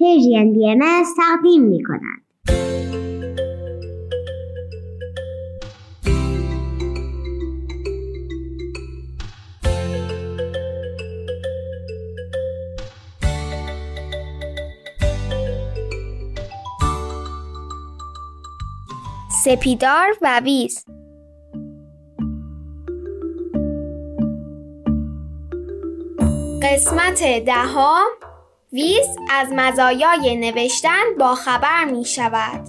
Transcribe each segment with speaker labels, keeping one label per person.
Speaker 1: پرژین بی ام تقدیم می کند.
Speaker 2: سپیدار و ویز قسمت دهم ویز از مزایای نوشتن با خبر می شود.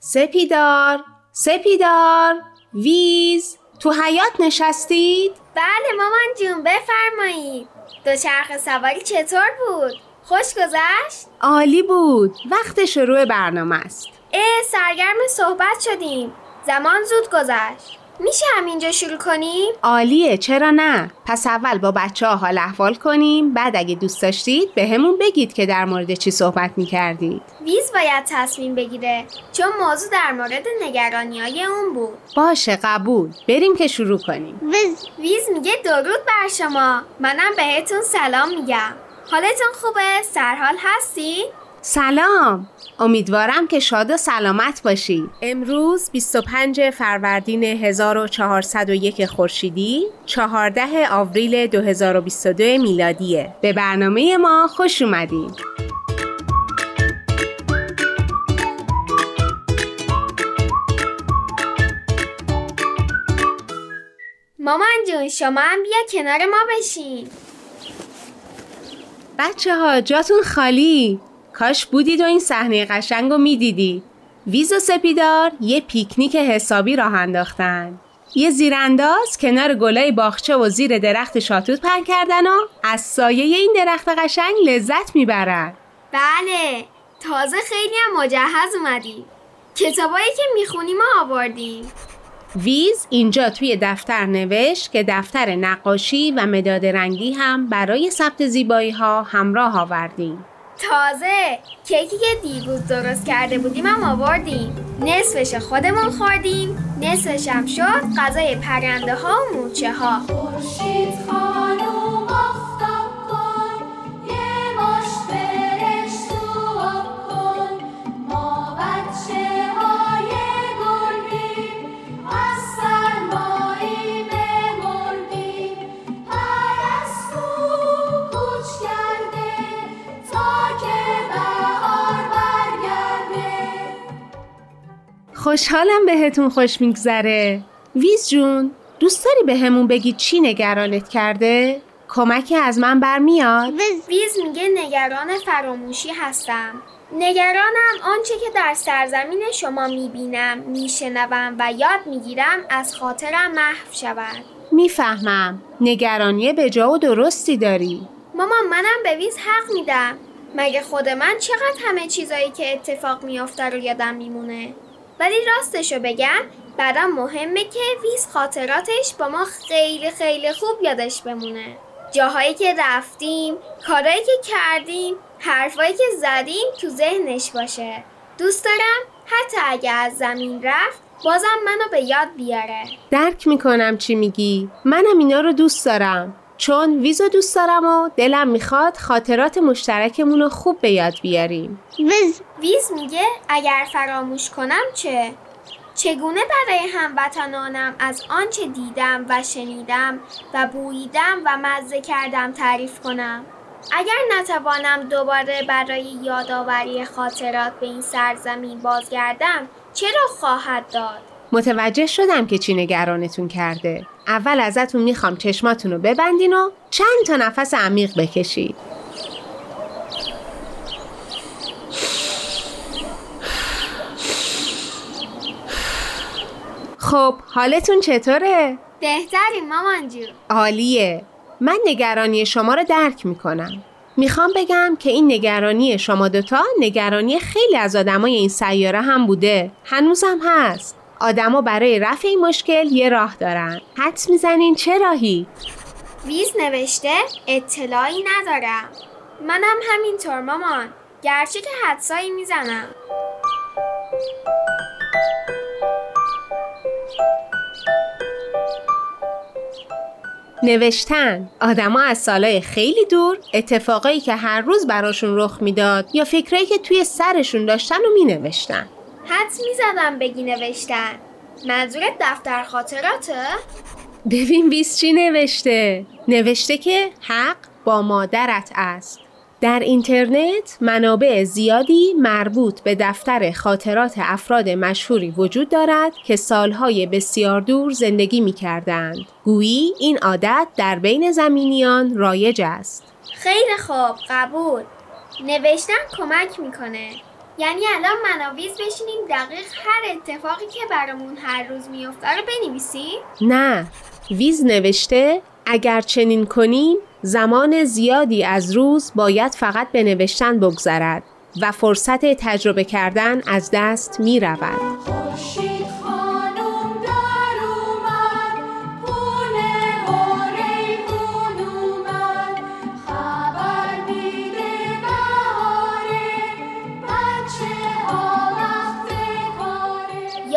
Speaker 3: سپیدار سپیدار ویز تو حیات نشستید؟
Speaker 2: بله مامان جون بفرمایید دوچرخه سواری چطور بود؟ خوش گذشت؟
Speaker 3: عالی بود. وقت شروع برنامه است.
Speaker 2: اه سرگرم صحبت شدیم. زمان زود گذشت. میشه همینجا شروع کنیم؟
Speaker 3: عالیه چرا نه؟ پس اول با بچه ها حال احوال کنیم بعد اگه دوست داشتید به همون بگید که در مورد چی صحبت می‌کردید.
Speaker 2: ویز باید تصمیم بگیره چون موضوع در مورد نگرانی های اون بود.
Speaker 3: باشه قبول. بریم که شروع کنیم.
Speaker 1: ویز.
Speaker 2: ویز میگه درود بر شما. منم بهتون سلام میگم. حالتون خوبه؟ سرحال هستی؟
Speaker 3: سلام. امیدوارم که شاد و سلامت باشید امروز 25 فروردین 1401 خورشیدی 14 آوریل 2022 میلادیه. به برنامه ما خوش اومدین.
Speaker 2: مامان جون شما هم بیا کنار ما بشین.
Speaker 3: بچه ها جاتون خالی. کاش بودید و این صحنه قشنگ رو می‌دیدید ویز و سپیدار یه پیکنیک حسابی راه انداختن. یه زیرانداز کنار گلای باغچه و زیر درخت شاتوت پهن کردن و از سایه این درخت قشنگ لذت می‌برن.
Speaker 2: بله تازه خیلی هم مجهز اومدی کتابایی که می‌خونی ما آوردیم.
Speaker 3: ویز اینجا توی دفتر نوشت که دفتر نقاشی و مداد رنگی هم برای ثبت زیبایی ها همراه آوردیم.
Speaker 2: تازه کیکی که دیروز درست کرده بودیم هم آوردیم. نصفش خودمون خوردیم نصفش هم شد غذای پرنده ها و موچه ها
Speaker 3: خوشحالم بهتون خوش میگذره. ویز جون دوست داری بهمون بگی چی نگرانت کرده؟ کمکی از من برمیاد؟
Speaker 1: ویز
Speaker 2: ویز میگه نگران فراموشی هستم. نگرانم آنچه که در سرزمین شما می‌بینم میشنوم و یاد می‌گیرم از خاطرم محو شود.
Speaker 3: می‌فهمم. نگرانی به جا و درستی داری.
Speaker 2: مامان منم به ویز حق میدم. مگه خود من چقدر همه چیزایی که اتفاق میافته رو یادم میمونه؟ ولی راستشو بگم برام مهمه که ویز خاطراتش با ما خیلی خیلی خوب یادش بمونه. جاهایی که رفتیم کارهایی که کردیم حرفایی که زدیم تو ذهنش باشه. دوست دارم حتی اگه از زمین رفت بازم منو به یاد بیاره.
Speaker 3: درک می‌کنم چی میگی. منم اینا رو دوست دارم. چون ویزو دوست دارم و دلم می‌خواد خاطرات مشترکمون رو خوب به یاد بیاریم
Speaker 1: ویز
Speaker 2: ویز میگه اگر فراموش کنم چه؟ چگونه برای هموطنانم از آنچه دیدم و شنیدم و بوییدم و مزه کردم تعریف کنم؟ اگر نتوانم دوباره برای یادآوری خاطرات به این سرزمین بازگردم چرا خواهد داد؟
Speaker 3: متوجه شدم که چی نگرانتون کرده اول ازتون می‌خوام چشماتون رو ببندین و چند تا نفس عمیق بکشید. خب حالتون چطوره؟
Speaker 2: بهتری مامان جون.
Speaker 3: عالیه. من نگرانی شما رو درک می‌کنم. می‌خوام بگم که این نگرانی شما دوتا نگرانی خیلی از آدمای این سیاره هم بوده. هنوزم هست. آدما برای رفع این مشکل یه راه دارن. حدس می‌زنین چه راهی؟
Speaker 2: ویز نوشته اطلاعی ندارم. منم همینطور مامان. گرچه که حدسایی می‌زنم.
Speaker 3: نوشتن. آدما از سالهای خیلی دور اتفاقایی که هر روز براشون رخ می‌داد یا فکرایی که توی سرشون داشتن و می نوشتن
Speaker 2: حدس می‌زدم بگی نوشتن منظورت دفتر خاطراته؟
Speaker 3: ببین بیس چی نوشته نوشته که حق با مادرت است در اینترنت منابع زیادی مربوط به دفتر خاطرات افراد مشهوری وجود دارد که سالهای بسیار دور زندگی می کردند. گویی این عادت در بین زمینیان رایج است.
Speaker 2: خیلی خوب قبول نوشتن کمک می‌کنه یعنی الان مناویز بشینیم دقیق هر اتفاقی که برامون هر روز میفته رو بنویسیم
Speaker 3: نه ویز نوشته اگر چنین کنیم زمان زیادی از روز باید فقط به نوشتن بگذرد و فرصت تجربه کردن از دست می رود.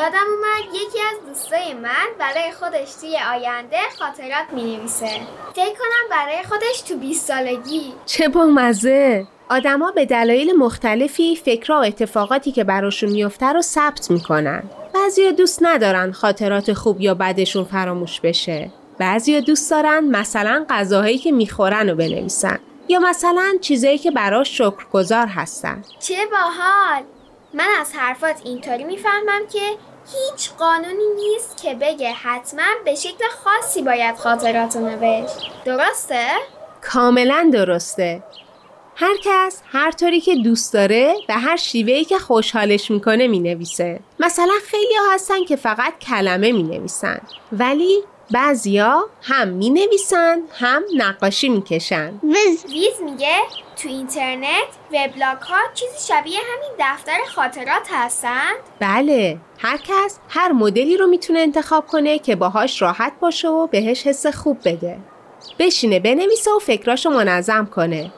Speaker 2: یادم اومد یکی از دوستای من برای خودش توی آینده خاطرات می‌نویسه. فکر کنم برای خودش تو 20 سالگی.
Speaker 3: چه بامزه. آدما به دلایل مختلفی فکرها و اتفاقاتی که براشون میفته رو ثبت می‌کنن. بعضیا دوست ندارن خاطرات خوب یا بدشون فراموش بشه. بعضیا دوست دارن مثلا غذاهایی که می‌خورن رو بنویسن. یا مثلا چیزایی که براش شکرگزار هستن.
Speaker 2: چه باحال. من از حرفات اینطوری می‌فهمم که هیچ قانونی نیست که بگه حتما به شکل خاصی باید خاطرات نوشت. درسته؟
Speaker 3: کاملا درسته. هر کس هر طوری که دوست داره و هر شیوهی که خوشحالش می‌کنه می‌نویسه. مثلا خیلی هستن که فقط کلمه می‌نویسن. ولی بعضیا هم می‌نویسن هم نقاشی می‌کشن.
Speaker 1: وز
Speaker 2: ویز میگه تو اینترنت وبلاگ ها چیزی شبیه همین دفتر خاطرات هستند
Speaker 3: بله هر کس هر مدلی رو می‌تونه انتخاب کنه که باهاش راحت باشه و بهش حس خوب بده. بشینه بنویسه و فکراشو منظم کنه.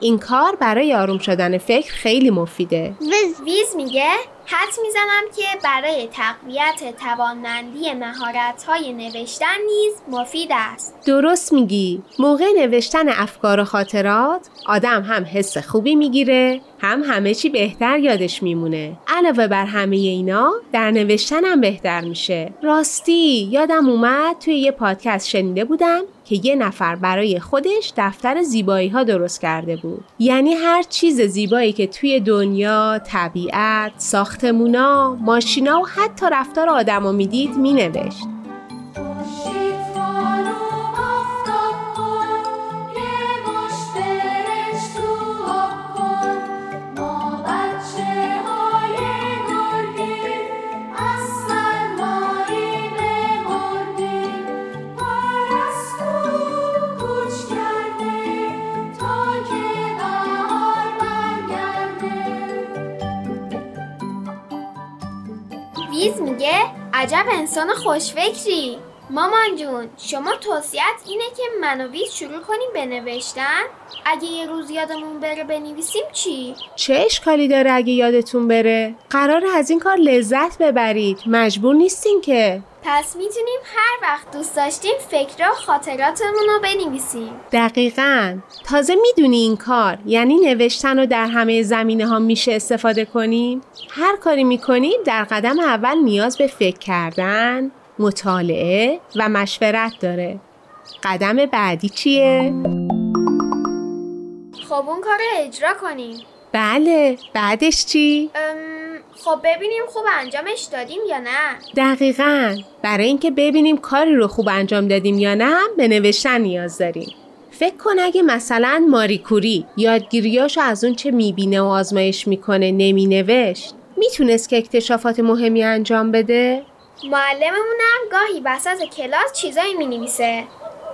Speaker 3: این کار برای آروم شدن فکر خیلی مفیده.
Speaker 1: وز
Speaker 2: ویز میگه حد می‌زنم که برای تقویت توانمندی مهارت های نوشتن نیز مفید است.
Speaker 3: درست میگی. موقع نوشتن افکار و خاطرات آدم هم حس خوبی می‌گیره هم همه چی بهتر یادش میمونه. علاوه بر همه اینا در نوشتن هم بهتر میشه. راستی یادم اومد توی یه پادکست شنیده بودم که یه نفر برای خودش دفتر زیبایی ها درست کرده بود. یعنی هر چیز زیبایی که توی دنیا طبیعت ساختمونا ماشینا و حتی رفتار آدما می‌دید مینوشت.
Speaker 2: ویز میگه عجب انسان خوشفکری. مامان جون شما توصیت اینه که من و ویز شروع کنیم به نوشتن؟ اگه یه روز یادمون بره بنویسیم چی؟
Speaker 3: چه اشکالی داره اگه یادتون بره؟ قرار از این کار لذت ببرید. مجبور نیستین که.
Speaker 2: پس می‌تونیم هر وقت دوست داشتیم فکر و خاطراتمون رو بنویسیم.
Speaker 3: دقیقا. تازه می‌دونی این کار یعنی نوشتن رو در همه زمینه ها میشه استفاده کنیم؟ هر کاری می‌کنیم در قدم اول نیاز به فکر کردن مطالعه و مشورت داره. قدم بعدی چیه؟
Speaker 2: خب اون کار رو اجرا کنیم.
Speaker 3: بله. بعدش چی؟
Speaker 2: ام، خب ببینیم خوب انجامش دادیم یا نه.
Speaker 3: دقیقا. برای اینکه ببینیم کاری رو خوب انجام دادیم یا نه به نوشتن نیاز داریم. فکر کن اگه مثلا ماری کوری یادگیریاشو از اون چه می‌بینه و آزمایش می‌کنه نمینوشت می‌تونست که اکتشافات مهمی انجام بده؟
Speaker 2: معلممونم گاهی وسط کلاس چیزایی می‌نویسه.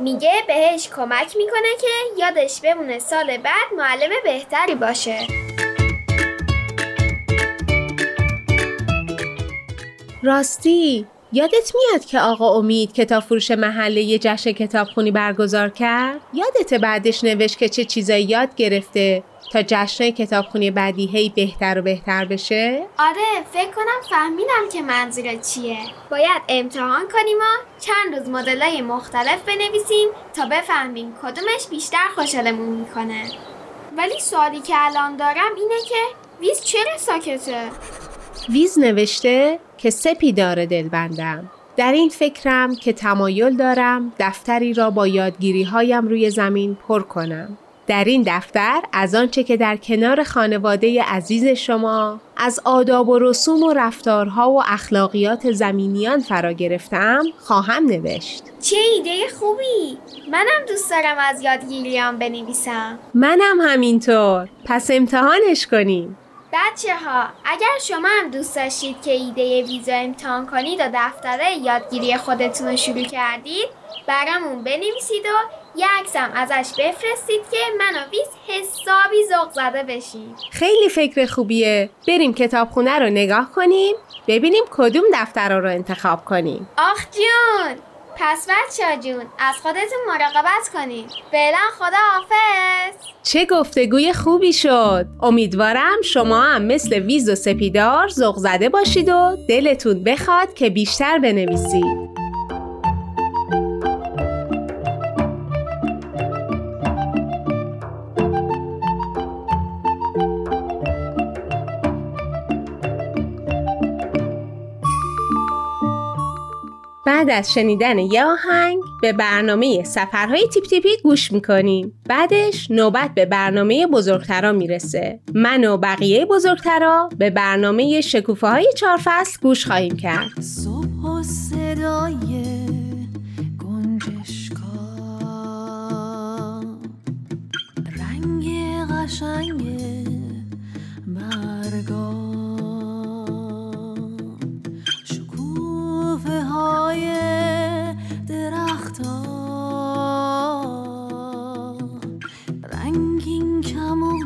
Speaker 2: میگه بهش کمک می‌کنه که یادش بمونه سال بعد معلم بهتری باشه.
Speaker 3: راستی یادت میاد که آقا امید کتاب فروش محله یه جشن کتابخونی برگزار کرد؟ یادت بعدش نوشت که چه چیزایی یاد گرفته تا جشن کتابخونی بعدی هی بهتر و بهتر بشه؟
Speaker 2: آره فکر کنم فهمیدم که منظورت چیه باید امتحان کنیم و چند روز مدلای مختلف بنویسیم تا بفهمیم کدومش بیشتر خوشحالمون می‌کنه ولی سوالی که الان دارم اینه که ویز چرا ساکته؟
Speaker 3: ویز نوشته که سپیدار دلبندم. در این فکرم که تمایل دارم دفتری را با یادگیری هایم روی زمین پر کنم. در این دفتر از آنچه که در کنار خانواده عزیز شما از آداب و رسوم و رفتارها و اخلاقیات زمینیان فرا گرفتم خواهم نوشت.
Speaker 2: چه ایده خوبی! منم دوست دارم از یادگیریام بنویسم.
Speaker 3: منم همینطور. پس امتحانش کنیم.
Speaker 2: بچه ها اگر شما هم دوست داشتید که ایده ویزا امتحان کنید و دفتره یادگیری خودتون رو شروع کردید برامون بنویسید و یه عکسم ازش بفرستید که من و ویز حسابی ذوق زده بشیم.
Speaker 3: خیلی فکر خوبیه. بریم کتابخونه رو نگاه کنیم ببینیم کدوم دفتر رو انتخاب کنیم.
Speaker 2: آخ جون! پس بچه جون از خودتون مراقبت کنید فعلا خدا حافظ.
Speaker 3: چه گفتگوی خوبی شد. امیدوارم شما هم مثل ویز و سپیدار ذوق زده باشید و دلتون بخواد که بیشتر بنویسید. بعد از شنیدن یه آهنگ به برنامه سفرهای تیپ تیپی گوش می‌کنیم. بعدش نوبت به برنامه بزرگترا می‌رسه. من و بقیه بزرگترا به برنامه شکوفه های گوش خواهیم کرد.
Speaker 4: صبح و صدای رنگ قشنگ برگا. شکوفه های درختا رنگین کمونه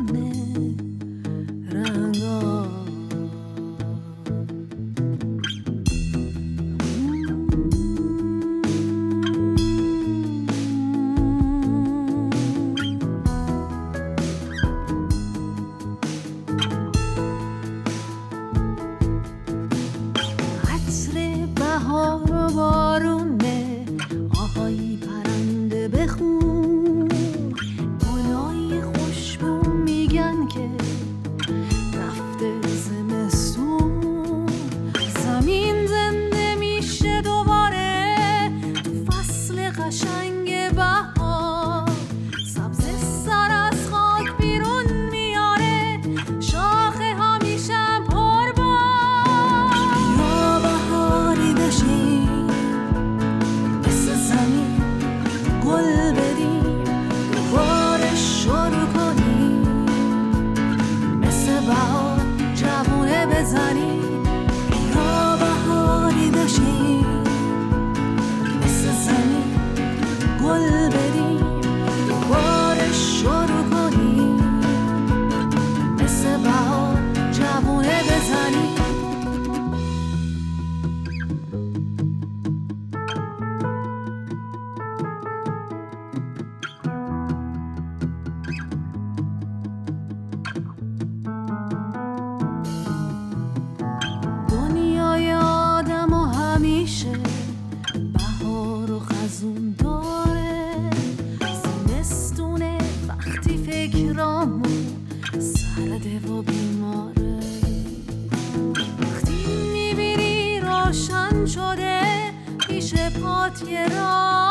Speaker 4: quiero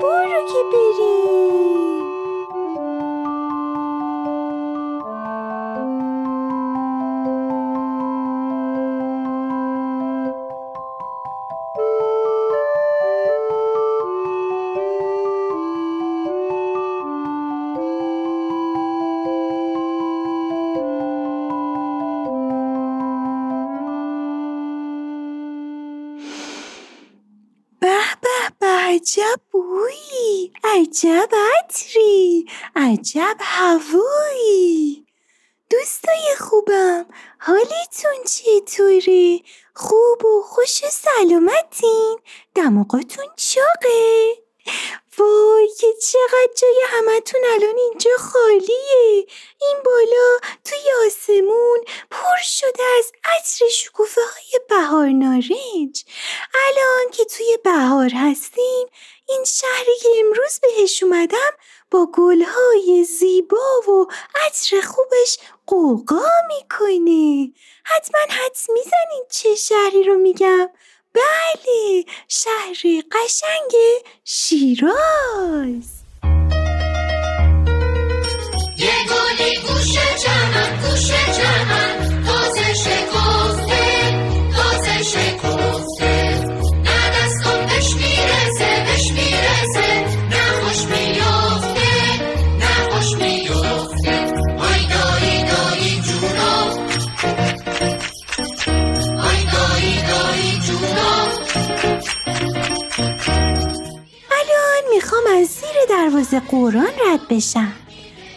Speaker 5: برو که بریم عجب عطری عجب هوایی. دوستای خوبم حالتون چطوره؟ خوب و خوش و سلامتین. دماغاتون چاقه؟ وای که چقدر جای همتون الان اینجا خالیه. این بالا توی آسمون پر شده از عطر شکوفه های بهار نارنج. الان که توی بهار هستیم این شهری که امروز بهش اومدم با گلهای زیبا و عطر خوبش قوقا می‌کنه. حتما حدس می‌زنین چه شهری رو میگم. بله شهر قشنگ شیراز.
Speaker 4: یه گلی گوشه چمن گوشه چمن
Speaker 5: از زیر دروازه قرآن رد بشم.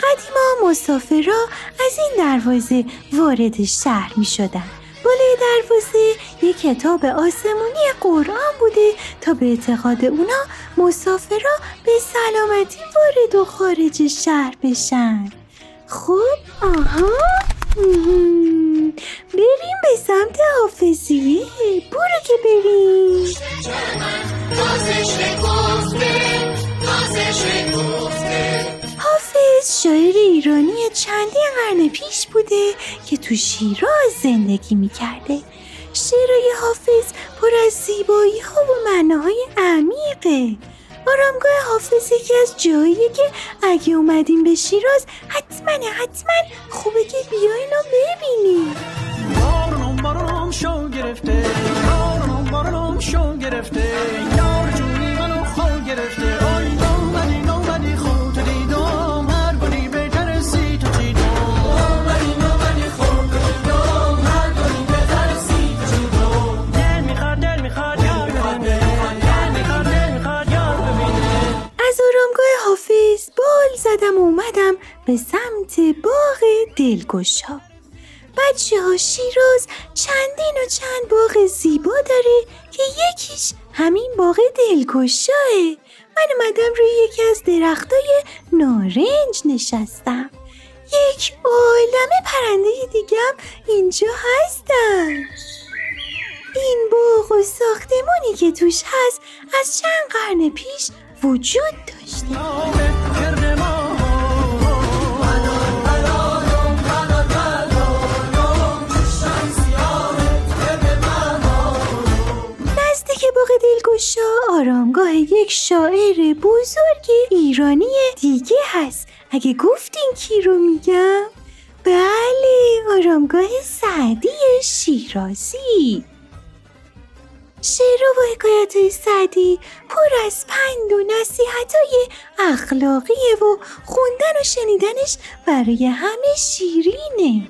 Speaker 5: قدیما مسافرا از این دروازه وارد شهر می شدن. بالای دروازه یک کتاب آسمونی قرآن بوده تا به اعتقاد اونا مسافرا به سلامتی وارد و خارج شهر بشن. خب آها. بریم به سمت حافظیه برو که بریم. حافظ شاعر ایرانی چندین قرن پیش بوده که تو شیراز زندگی می‌کرده. شعرهای حافظ پر از زیبایی ها و معناهای عمیقه. آرامگاه حافظ یکی از جاییه که اگه اومدیم به شیراز حتما حتما خوبه که بیاین و ببینیم.
Speaker 6: بارونم بارونم شو گرفته بارونم بارونم شو گرفته یار جونی منو خو گرفته.
Speaker 5: زدم و اومدم به سمت باغ دلگشا. بچه ها شیراز چندین و چند باغ زیبا داره که یکیش همین باغ دلگشاه. من اومدم روی یکی از درختای نارنج نشستم. یک عالمه پرنده دیگم اینجا هستن. این باغ و ساختمونی که توش هست از چند قرن پیش وجود داشته. باغ دلگشا آرامگاه یک شاعر بزرگ ایرانی دیگه هست. اگه گفتین کی رو میگم؟ بله آرامگاه سعدی شیرازی. شعر و حکایت های سعدی پر از پند و نصیحت های اخلاقیه و خوندن و شنیدنش برای همه شیرینه.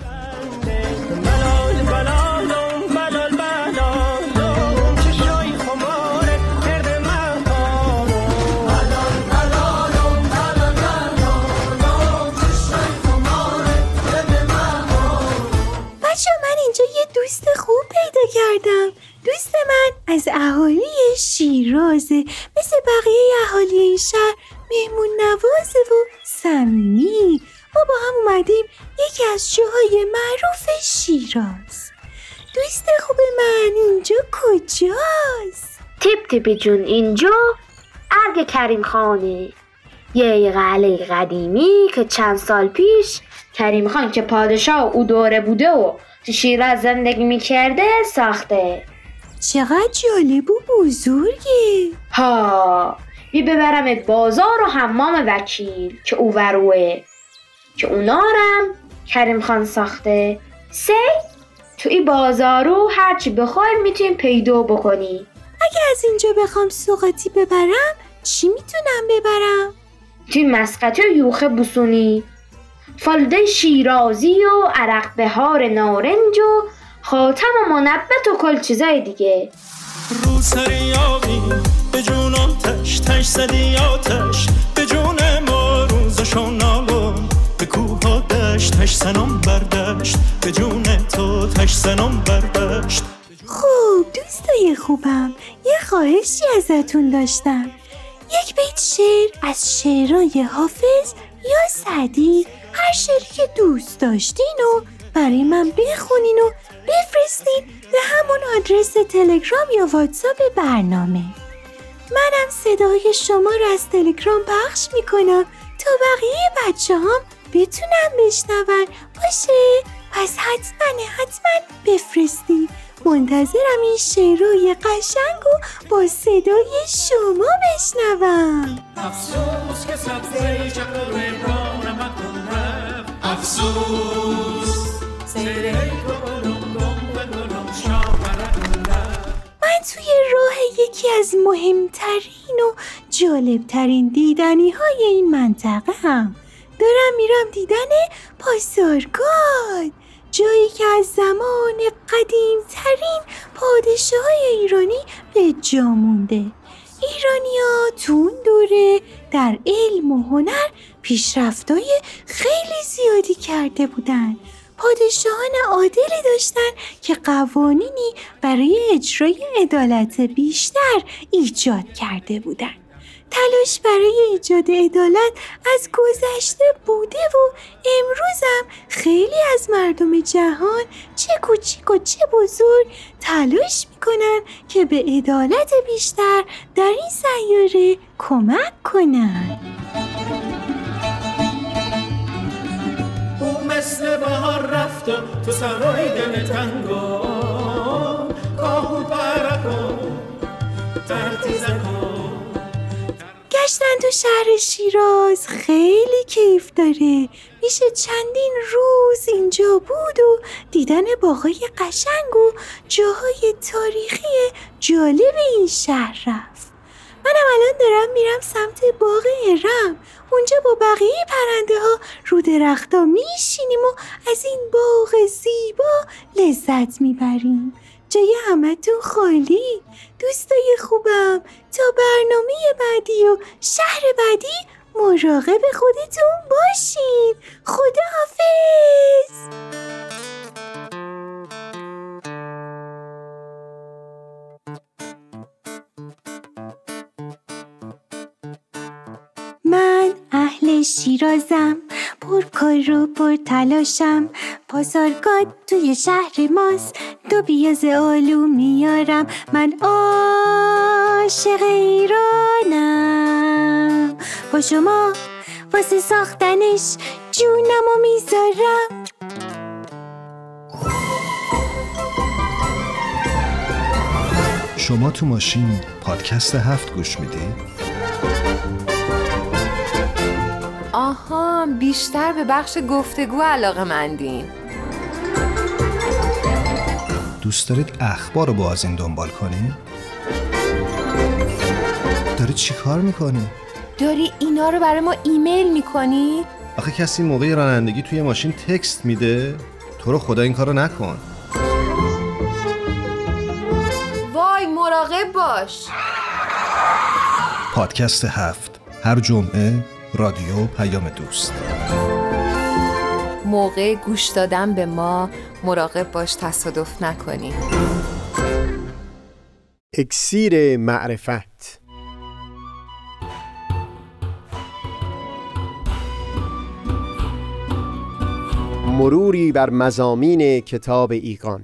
Speaker 5: اینجا یه دوست خوب پیدا کردم. دوست من از اهالی شیرازه مثل بقیه اهالی این شهر مهمون نوازه و صمیمی ما با هم اومدیم یکی از جاهای معروف شیراز. دوست خوب من اینجا کجاست؟
Speaker 7: تیپ تیپی جون اینجا ارگ کریم خانه. یه قلعه قدیمی که چند سال پیش کریم خان که پادشاه او دوره بوده و تو شیراز زندگی می‌کرده ساخته.
Speaker 5: چقدر جالب و بزرگه.
Speaker 7: ها بی ببرمت بازار و حمام وکیل که او وروه که اونارم کریم خان ساخته. سی تو این بازارو هرچی بخوای می‌تونی پیدا بکنی.
Speaker 5: اگه از اینجا بخوام سوقاتی ببرم چی می‌تونم ببرم؟
Speaker 7: توی مسقط و یوخه بوسونی. فالده شیرازی و عرق بهار نارنج و خاتم و منبت و کل چیزای دیگه.
Speaker 6: رو سری آبی به جون آتش تش زدی آتش. به جون ما روزشو نالم به کوه ها دشت. تش زنم بردشت به جون تو تش زنم بردشت.
Speaker 5: خوب دوستای خوبم یه خواهشی ازتون داشتم. یک بیت شعر از شعرهای حافظ یا سعدی. هر شعری که دوست داشتین و برای من بخونین و بفرستین به همون آدرس تلگرام یا واتساپ برنامه. منم صدای شما رو از تلگرام پخش می‌کنم تا بقیه بچه هم بتونم بشنون. باشه؟ پس حتما حتما بفرستید منتظرم این شعرهای قشنگ و با صدای شما بشنوم.
Speaker 6: افسوس که سبزه چقدر راه رفت. افسوس. سیره
Speaker 5: من توی راه یکی از مهمترین و جالبترین دیدنی های این منطقه هم دارم میرم دیدن پاسارگاد. جایی که از زمان قدیم ترین پادشاه ایرانی به جا مونده ایرانیا تو اون دوره در علم و هنر پیشرفتای خیلی زیادی کرده بودن پادشاهان عادلی داشتن که قوانینی برای اجرای عدالت بیشتر ایجاد کرده بودند. تلاش برای ایجاد عدالت از گذشته بوده و امروزم خیلی از مردم جهان چه کوچیک و چه بزرگ تلاش می‌کنن که به عدالت بیشتر در این سیاره کمک کنن.
Speaker 6: او مثل بهار رفت تو سرای دل تنگو کاهو پرکن. ترتیز کن
Speaker 5: گشتن تو شهر شیراز. خیلی کیف داره. میشه چندین روز اینجا بود و دیدن باغای قشنگ و جاهای تاریخی جالب این شهر رفت. منم الان دارم میرم سمت باغ ارم اونجا با بقیه پرنده ها رو درختا میشینیم و از این باغ زیبا لذت می‌بریم. جای همتون خالی. دوستای خوبم تا برنامه بعدی و شهر بعدی مراقب خودتون باشین. خدا حافظ من اهل شیرازم. پر کار و پر تلاشم. پاسارگاد توی شهر ماست. دو بیاز آلو میارم من عاشق ایرانم. با شما واسه ساختنش جونم و می‌ذارم.
Speaker 8: شما تو ماشین پادکست هفت گوش میدی؟ آها بیشتر به بخش گفتگو علاقه مندین
Speaker 9: دوست دارید اخبار رو با از این دنبال کنی؟ داری چی کار می‌کنی؟
Speaker 8: داری اینا رو برای ما ایمیل می‌کنی؟
Speaker 9: آخه کسی موقع رانندگی توی ماشین تکست میده؟ تو رو خدا این کارو نکن
Speaker 8: وای مراقب باش
Speaker 9: پادکست هفت هر جمعه رادیو پیام دوست.
Speaker 8: موقع گوش دادن به ما مراقب باش تصادف نکنی.
Speaker 10: اکسیر معرفت. مروری بر مزامین کتاب ایقان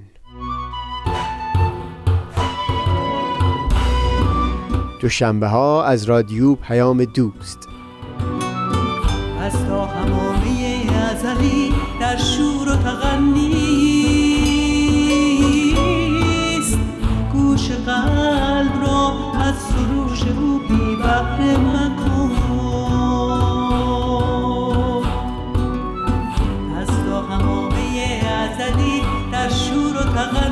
Speaker 10: دوشنبه ها از رادیو پیام دوست.
Speaker 6: ازلی در شور و تغنیست گوش قلب را از سروش او بی بهره مکن. از تا همامه ازلی در شور و بهره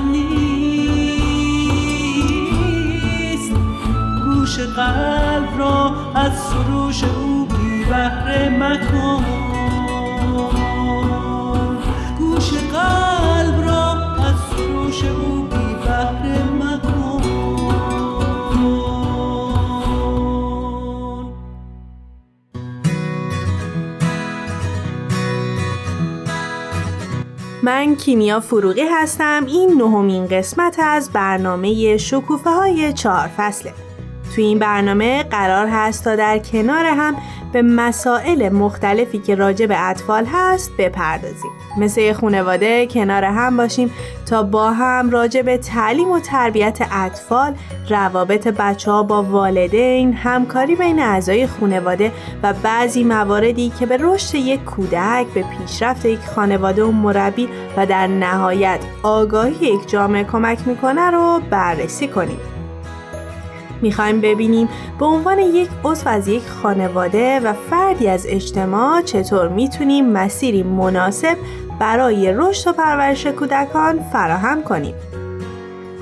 Speaker 6: مکن گوش قلب را از سروش او بی بهره مکن.
Speaker 11: من کیمیا فروغی هستم. این نهمین قسمت از برنامه شکوفه های چهار فصله. توی این برنامه قرار هست تا در کنار هم به مسائل مختلفی که راجع به اطفال هست بپردازیم. مثل خانواده کنار هم باشیم تا با هم راجع به تعلیم و تربیت اطفال روابط بچه ها با والدین همکاری بین اعضای خانواده و بعضی مواردی که به رشد یک کودک به پیشرفت یک خانواده و مربی و در نهایت آگاهی یک جامعه کمک می‌کنه رو بررسی کنیم. می‌خوایم ببینیم به عنوان یک عضو از یک خانواده و فردی از اجتماع چطور می‌تونیم مسیری مناسب برای رشد و پرورش کودکان فراهم کنیم.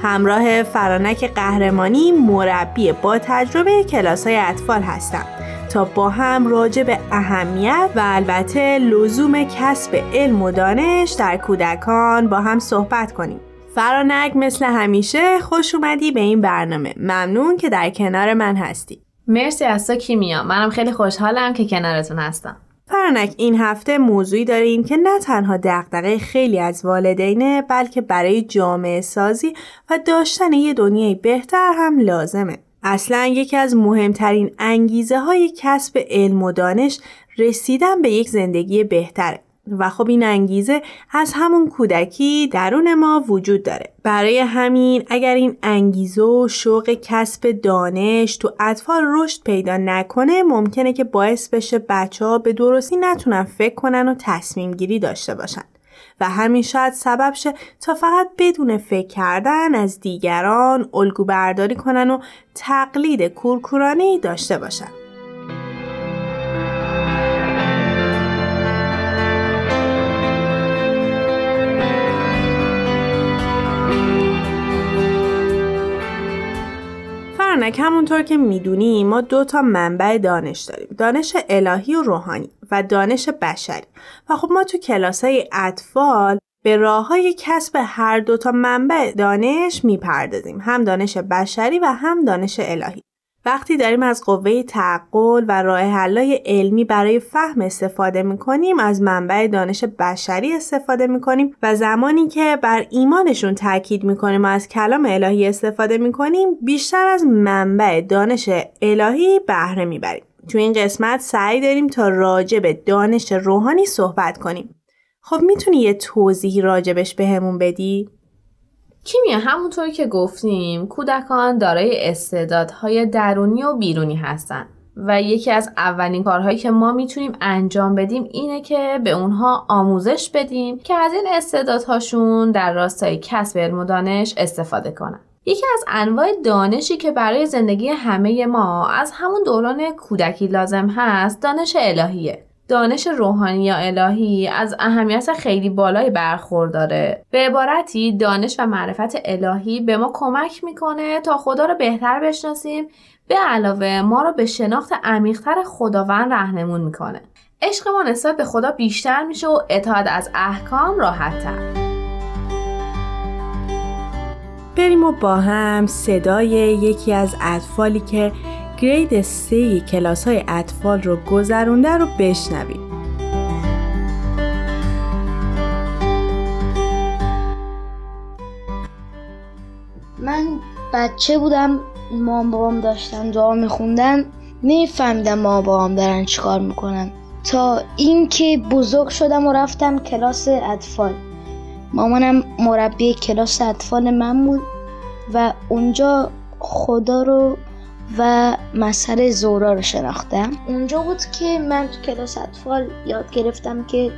Speaker 11: همراه فرانک قهرمانی مربی با تجربه کلاس های اطفال هستم تا با هم راجع به اهمیت و البته لزوم کسب علم و دانش در کودکان با هم صحبت کنیم. فرانک مثل همیشه خوش اومدی به این برنامه. ممنون که در کنار من هستی.
Speaker 12: مرسی از تو کیمیا. منم خیلی خوشحالم که کنارتون هستم.
Speaker 11: فرانک این هفته موضوعی داریم که نه تنها دغدغه خیلی از والدینه بلکه برای جامعه سازی و داشتن یه دنیای بهتر هم لازمه. اصلا یکی از مهمترین انگیزه های کسب علم و دانش رسیدن به یک زندگی بهتره. و خب این انگیزه از همون کودکی درون ما وجود داره. برای همین اگر این انگیزه و شوق کسب دانش تو اطفال رشد پیدا نکنه ممکنه که باعث بشه بچه ها به درستی نتونن فکر کنن و تصمیم گیری داشته باشن. و همین شاید سبب شه تا فقط بدون فکر کردن از دیگران الگو برداری کنن و تقلید کورکورانه داشته باشن. فرانک همونطور که می‌دونیم ما دو تا منبع دانش داریم. دانش الهی و روحانی و دانش بشری. و خب ما تو کلاس های اطفال به راه های کسب هر دو تا منبع دانش می‌پردازیم. هم دانش بشری و هم دانش الهی. وقتی داریم از قوه تعقل و راه حلای علمی برای فهم استفاده می‌کنیم از منبع دانش بشری استفاده می‌کنیم و زمانی که بر ایمانشون تاکید می‌کنیم و از کلام الهی استفاده می‌کنیم بیشتر از منبع دانش الهی بهره می‌بریم تو این قسمت سعی داریم تا راجع به دانش روحانی صحبت کنیم خب می‌تونی یه توضیحی راجبش بهمون بدی؟
Speaker 12: کیمیا همونطوری که گفتیم کودکان دارای استعدادهای درونی و بیرونی هستن و یکی از اولین کارهایی که ما می‌تونیم انجام بدیم اینه که به اونها آموزش بدیم که از این استعدادهاشون در راستای کسب علم و دانش استفاده کنن. یکی از انواع دانشی که برای زندگی همه ما از همون دوران کودکی لازم هست دانش الهیه. دانش روحانی یا الهی از اهمیت خیلی بالایی برخورداره. به عبارتی دانش و معرفت الهی به ما کمک می‌کنه تا خدا رو بهتر بشناسیم. به علاوه ما رو به شناخت عمیقتر خداوند رهنمون می‌کنه. عشق ما نسبت به خدا بیشتر میشه و اطاعت از احکام راحتتر.
Speaker 11: بریم و با هم صدای یکی از اطفالی که گرید سه کلاس های اطفال رو گذرونده رو بشنویم
Speaker 13: من بچه بودم مام بابام داشتن دعا میخوندن. نمیفهمیدم مام بابام دارن چیکار می‌کنن. تا اینکه بزرگ شدم و رفتم کلاس اطفال. مامانم مربی کلاس اطفال من بود و اونجا خدا رو و مسئله زورا رو شناختم. اونجا بود که من تو کلاس اطفال یاد گرفتم که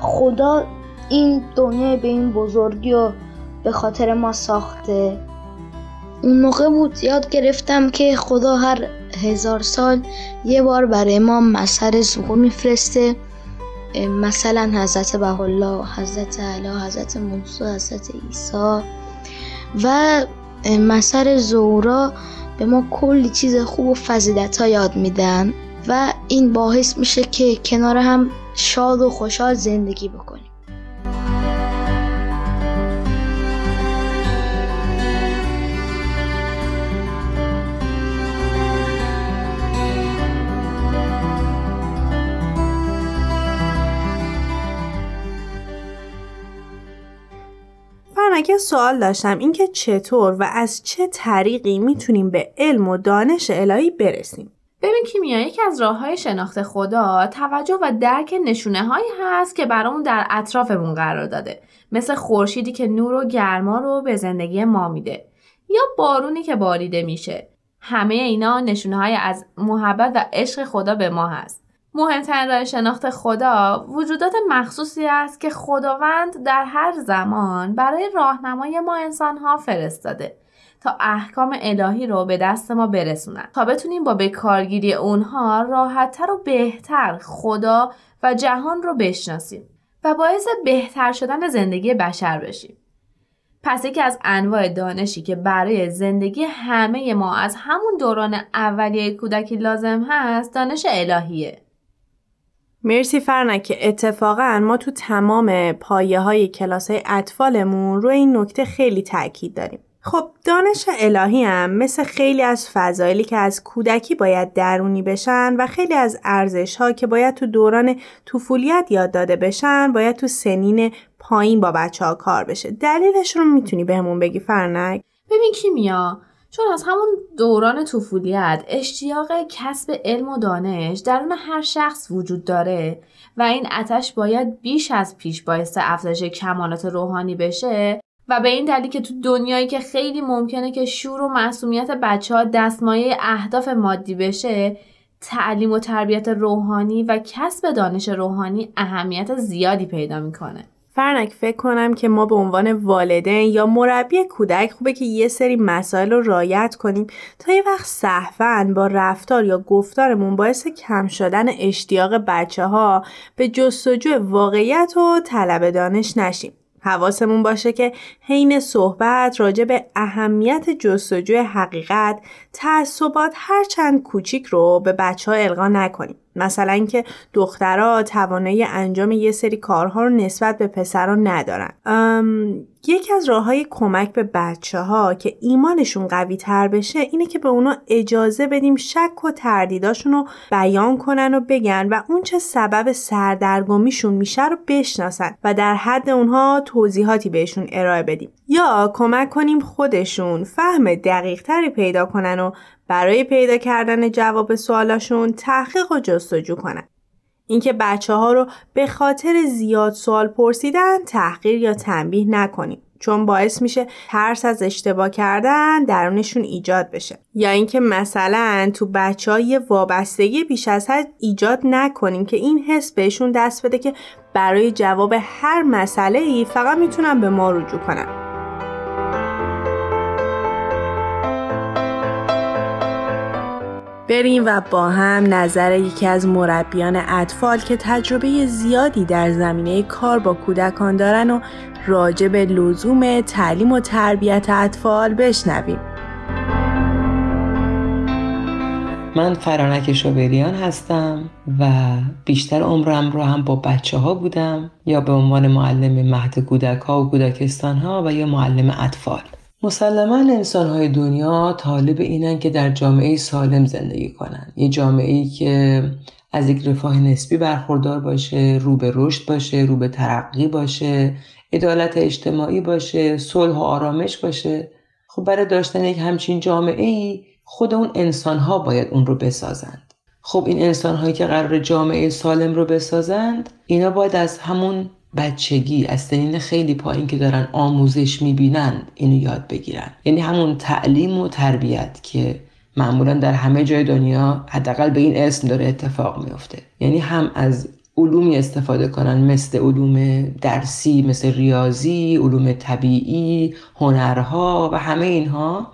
Speaker 13: خدا این دنیا به این بزرگی و به خاطر ما ساخته. اون موقع بود یاد گرفتم که خدا هر هزار سال یه بار برای ما مسئله ظهور میفرسته. مثلا حضرت بهالله حضرت علی حضرت موسی حضرت عیسی. و مسئله زورا به ما کلی چیز خوب و فضیلت ها یاد میدن و این باعث میشه که کنار هم شاد و خوشحال زندگی بکنیم.
Speaker 11: فرنک سوال داشتم اینکه چطور و از چه طریقی می‌تونیم به علم و دانش الهی برسیم؟
Speaker 12: ببین کیمیا یکی از راه های شناخت خدا توجه و درک نشونه هایی هست که برامون در اطرافمون قرار داده. مثل خورشیدی که نور و گرما رو به زندگی ما میده یا بارونی که باریده میشه. همه اینا نشونه های از محبت و عشق خدا به ما هست. مهمترین راه شناخت خدا وجودات مخصوصی است که خداوند در هر زمان برای راهنمای ما انسانها فرستاده تا احکام الهی رو به دست ما برسونن. تا بتونیم با بکارگیری اونها راحتتر و بهتر خدا و جهان رو بشناسیم و باعث بهتر شدن زندگی بشر بشیم. پس یکی از انواع دانشی که برای زندگی همه ما از همون دوران اولیه کودکی لازم هست دانش الهیه.
Speaker 11: مرسی فرنک. اتفاقا ما تو تمام پایه های کلاس های اطفالمون روی این نکته خیلی تاکید داریم. خب دانش الهی هم مثل خیلی از فضایلی که از کودکی باید درونی بشن و خیلی از ارزش ها که باید تو دوران طفولیت یاد داده بشن باید تو سنین پایین با بچه ها کار بشه. دلیلش رو می‌تونی بهمون بگی فرنک؟
Speaker 12: ببین کیمیا چون از همون دوران طفولیت اشتیاق کسب علم و دانش درون هر شخص وجود داره و این اتش باید بیش از پیش باعث افزایش کمالات روحانی بشه و به این دلیل که تو دنیایی که خیلی ممکنه که شور و معصومیت بچه ها دستمایه اهداف مادی بشه تعلیم و تربیت روحانی و کسب دانش روحانی اهمیت زیادی پیدا می‌کنه.
Speaker 11: فرنک فکر کنم که ما به عنوان والدین یا مربی کودک خوبه که یه سری مسائل رو رایت کنیم تا یه وقت صحفن با رفتار یا گفتارمون باعث کم شدن اشتیاق بچه ها به جستجو واقعیت و طلب دانش نشیم. حواسمون باشه که حین صحبت راجع به اهمیت جستجوی حقیقت تعصبات هرچند کوچیک رو به بچه ها القا نکنیم. مثلا اینکه دخترها توانایی انجام یه سری کارها رو نسبت به پسرها ندارن. یکی از راه های کمک به بچه ها که ایمانشون قوی تر بشه اینه که به اونا اجازه بدیم شک و تردیداشون رو بیان کنن و بگن و اون چه سبب سردرگمیشون میشه رو بشناسن و در حد اونها توضیحاتی بهشون ارائه بدیم. یا کمک کنیم خودشون فهم دقیق تری پیدا کنن و برای پیدا کردن جواب سوالاشون تحقیق و جستجو کنن. اینکه بچه ها رو به خاطر زیاد سوال پرسیدن تحقیر یا تنبیه نکنیم چون باعث میشه ترس از اشتباه کردن درونشون ایجاد بشه یا اینکه مثلا تو بچه های وابستگی بیش از حد ایجاد نکنیم که این حس بهشون دست بده که برای جواب هر مسئله ای فقط می‌تونن به ما رجوع کنن بریم و با هم نظر یکی از مربیان اطفال که تجربه زیادی در زمینه کار با کودکان دارن و راجع به لزوم تعلیم و تربیت اطفال بشنویم.
Speaker 14: من فرانک شوبریان هستم و بیشتر عمرم رو هم با بچه ها بودم یا به عنوان معلم مهد کودک ها و کودکستان ها و یا معلم اطفال مسلما انسان های دنیا طالب اینن که در جامعه سالم زندگی کنن. یه جامعه ای که از یک رفاه نسبی برخوردار باشه رو به رشد باشه رو به ترقی باشه عدالت اجتماعی باشه صلح و آرامش باشه. خب برای داشتن یک همچین جامعه ای خود اون انسان ها باید اون رو بسازند. خب این انسان هایی که قرار جامعه سالم رو بسازند اینا باید از همون بچگی از سنین خیلی پایین که دارن آموزش می‌بینن اینو یاد بگیرن. یعنی همون تعلیم و تربیت که معمولا در همه جای دنیا حداقل به این اسم داره اتفاق میفته یعنی هم از علومی استفاده کنن مثل علوم درسی مثل ریاضی علوم طبیعی هنرها و همه اینها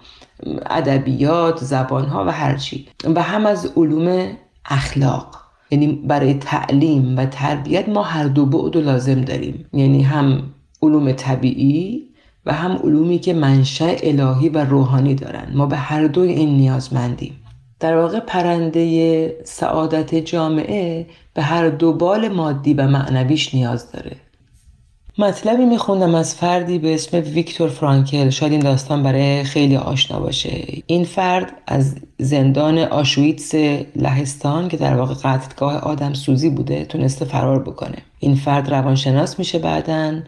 Speaker 14: ادبیات زبانها و هرچی و هم از علوم اخلاق. یعنی برای تعلیم و تربیت ما هر دو بعد لازم داریم. یعنی هم علوم طبیعی و هم علومی که منشأ الهی و روحانی دارن. ما به هر دوی این نیازمندیم. در واقع پرنده سعادت جامعه به هر دو بال مادی و معنویش نیاز داره. مطلبی میخوندم از فردی به اسم ویکتور فرانکل. شاید این داستان برای خیلی آشنا باشه. این فرد از زندان آشویتس لهستان که در واقع قتلگاه آدم سوزی بوده تونسته فرار بکنه. این فرد روانشناس میشه بعدن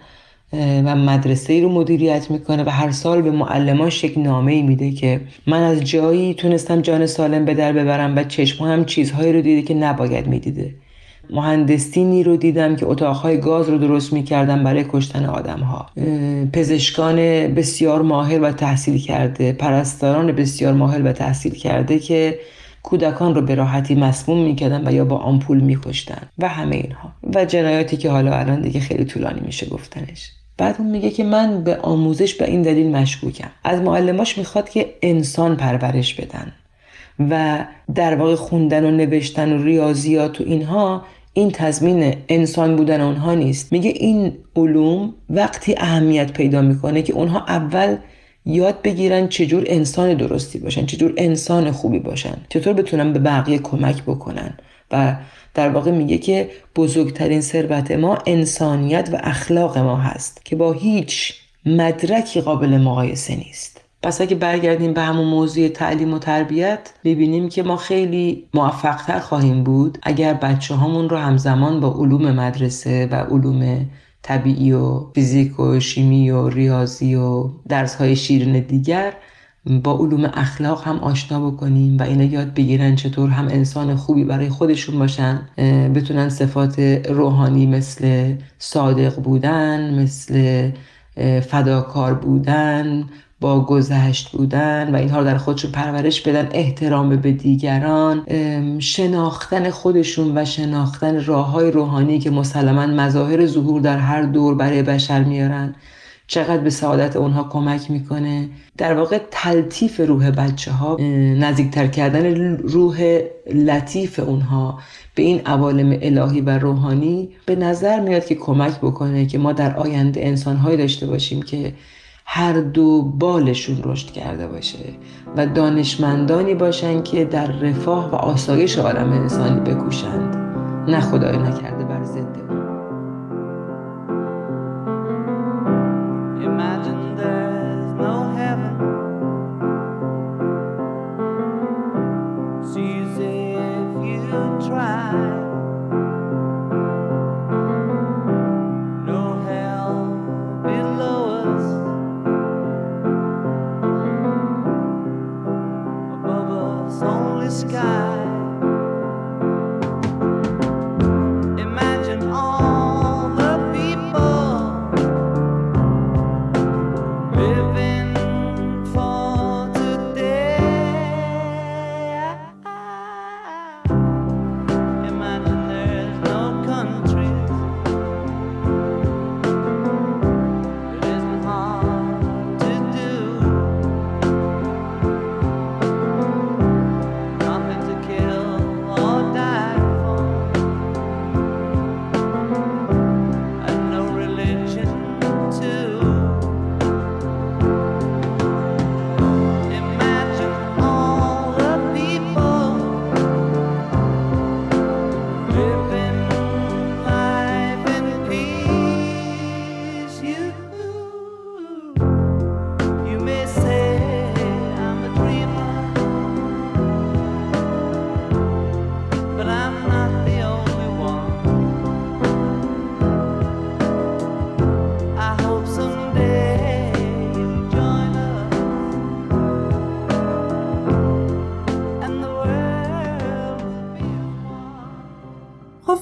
Speaker 14: و مدرسه ای رو مدیریت می‌کنه و هر سال به معلماش یک نامه ای میده که من از جایی تونستم جان سالم به در ببرم و چشم هم چیزهایی رو دیده که نباید می‌دیده. مهندسینی رو دیدم که اتاقهای گاز رو درست می‌کردن برای کشتن آدم ها پزشکان بسیار ماهر و تحصیل کرده پرستاران بسیار ماهر و تحصیل کرده که کودکان رو به راحتی مسموم می‌کردن و یا با آمپول میکشتن و همه اینها. و جنایاتی که حالا الان دیگه خیلی طولانی میشه گفتنش. بعد اون میگه که من به آموزش به این دلیل مشکوکم. از معلماش می‌خواد که انسان پرورش بدن و در واقع خوندن و نوشتن و ریاضیات و اینها این تضمین انسان بودن اونها نیست. میگه این علوم وقتی اهمیت پیدا می‌کنه که اونها اول یاد بگیرن چجور انسان درستی باشن چجور انسان خوبی باشن چطور بتونن به بقیه کمک بکنن. و در واقع میگه که بزرگترین ثروت ما انسانیت و اخلاق ما هست که با هیچ مدرکی قابل مقایسه نیست. پس اگه برگردیم به همون موضوع تعلیم و تربیت می‌بینیم که ما خیلی موفقتر خواهیم بود اگر بچه هامون رو همزمان با علوم مدرسه و علوم طبیعی و فیزیک و شیمی و ریاضی و درس های شیرین دیگر با علوم اخلاق هم آشنا بکنیم و اینا یاد بگیرن چطور هم انسان خوبی برای خودشون باشن بتونن صفات روحانی مثل صادق بودن مثل فداکار بودن با گذشت بودن و اینها رو در خودشون پرورش بدن احترام به دیگران شناختن خودشون و شناختن راه های روحانی که مسلما مظاهر ظهور در هر دور برای بشر میارن. چقدر به سعادت اونها کمک می‌کنه. در واقع تلطیف روح بچه ها نزدیکتر کردن روح لطیف اونها به این عوالم الهی و روحانی به نظر میاد که کمک بکنه که ما در آینده انسانهایی داشته باشیم که هر دو بالشون رشد کرده باشه و دانشمندانی باشن که در رفاه و آسایش عالم انسانی بکوشند. نه خدای نکرده.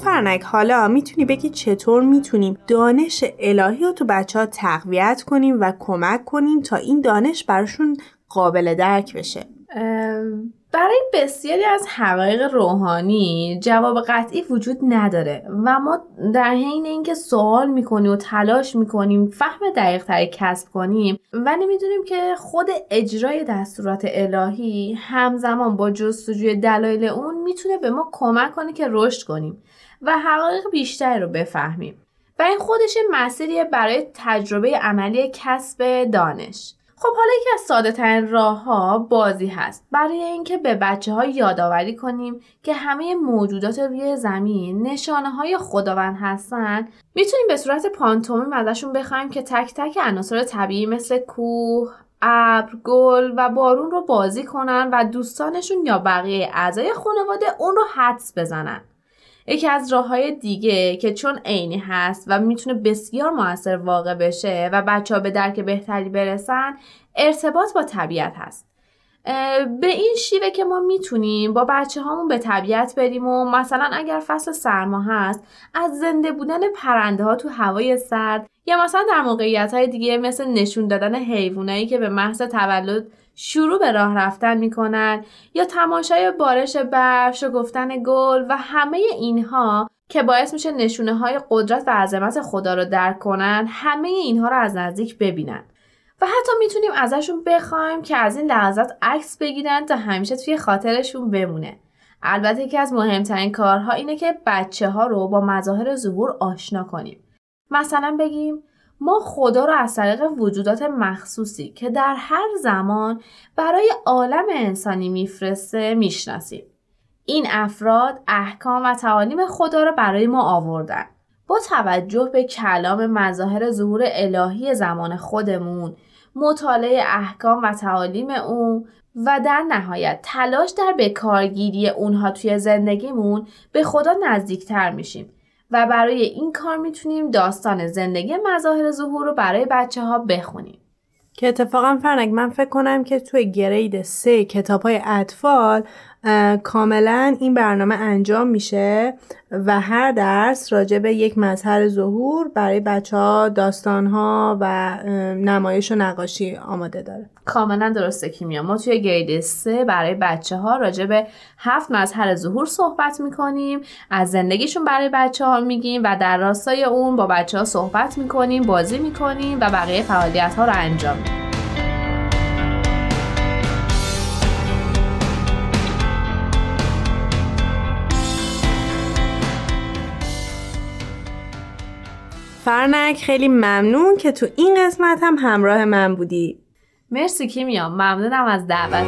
Speaker 11: فرنک حالا می‌تونی بگی چطور می‌تونیم دانش الهی رو تو بچه ها تقویت کنیم و کمک کنیم تا این دانش براشون قابل درک بشه؟
Speaker 12: برای بسیاری از حقایق روحانی جواب قطعی وجود نداره و ما در حین اینکه سوال می‌کنیم و تلاش می‌کنیم فهم دقیق تری کسب کنیم و نمی‌دونیم که خود اجرای دستورات الهی همزمان با جستجوی دلایل اون می‌تونه به ما کمک کنه که رشد کنیم. و حقایق بیشتری رو بفهمیم. و این خودش مسیریه برای تجربه عملی کسب دانش. خب حالا یکی از ساده ترین راه ها بازی هست. برای اینکه به بچه ها یادآوری کنیم که همه موجودات روی زمین نشانه های خداوند هستن می‌تونیم به صورت پانتومیم ازشون بخوایم که تک تک عناصر طبیعی مثل کوه ابر گل و بارون رو بازی کنن و دوستانشون یا بقیه اعضای خانواده اون رو حدس بزنن. یکی از راه های دیگه که چون عینی هست و می‌تونه بسیار موثر واقع بشه و بچه ها به درک بهتری برسن ارتباط با طبیعت هست. به این شیوه که ما می‌تونیم با بچه هامون به طبیعت بریم و مثلا اگر فصل سرما هست از زنده بودن پرنده ها تو هوای سرد یا مثلا در موقعیت های دیگه مثل نشون دادن حیوانایی که به محض تولد شروع به راه رفتن می‌کنن یا تماشای بارش برف گفتن گل و همه اینها که باعث میشه نشونه های قدرت و عظمت خدا رو درک کنن همه اینها رو از نزدیک ببینن. و حتی می‌تونیم ازشون بخوایم که از این لحظات عکس بگیرن تا همیشه توی خاطرشون بمونه. البته یکی از مهمترین کارها اینه که بچه ها رو با مظاهر ظهور آشنا کنیم. مثلا بگیم ما خدا رو از طریق وجودات مخصوصی که در هر زمان برای عالم انسانی میفرسته می‌شناسیم. این افراد احکام و تعالیم خدا رو برای ما آوردن. با توجه به کلام مظاهر ظهور الهی زمان خودمون، مطالعه احکام و تعالیم اون و در نهایت تلاش در بکارگیری اونها توی زندگیمون به خدا نزدیکتر میشیم و برای این کار می‌تونیم داستان زندگی مظاهر ظهور رو برای بچه ها بخونیم.
Speaker 11: که اتفاقا فرنگ من فکر کنم که توی گرید سه کتاب های اطفال کاملا این برنامه انجام میشه و هر درس راجع به یک مظهر ظهور برای بچه ها داستان ها و نمایش و نقاشی آماده داره.
Speaker 12: کاملا درسته کیمیا. ما توی گرید سه برای بچه ها راجع به هفت مظهر ظهور صحبت می‌کنیم. از زندگیشون برای بچه ها میگیم و در راستای اون با بچه ها صحبت می‌کنیم بازی می‌کنیم و بقیه فعالیت ها رو انجام میدیم.
Speaker 11: فرنک خیلی ممنون که تو این قسمت هم همراه من بودی.
Speaker 12: مرسی کیمیا ممنونم از دعوت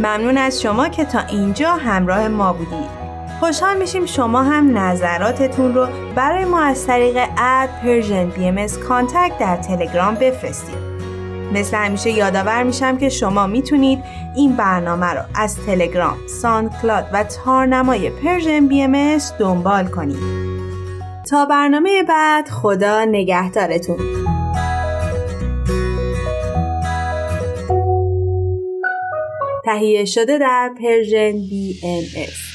Speaker 11: ممنون از شما که تا اینجا همراه ما بودید خوشحال میشیم شما هم نظراتتون رو برای ما از طریق at Persian BM Contact در تلگرام بفرستید. مثل همیشه یادآور میشم که شما می‌تونید این برنامه رو از تلگرام، Cloud و تارنمای Persian BM دنبال کنید. تا برنامه بعد خدا نگهدارتون. تهیه شده در Persian BM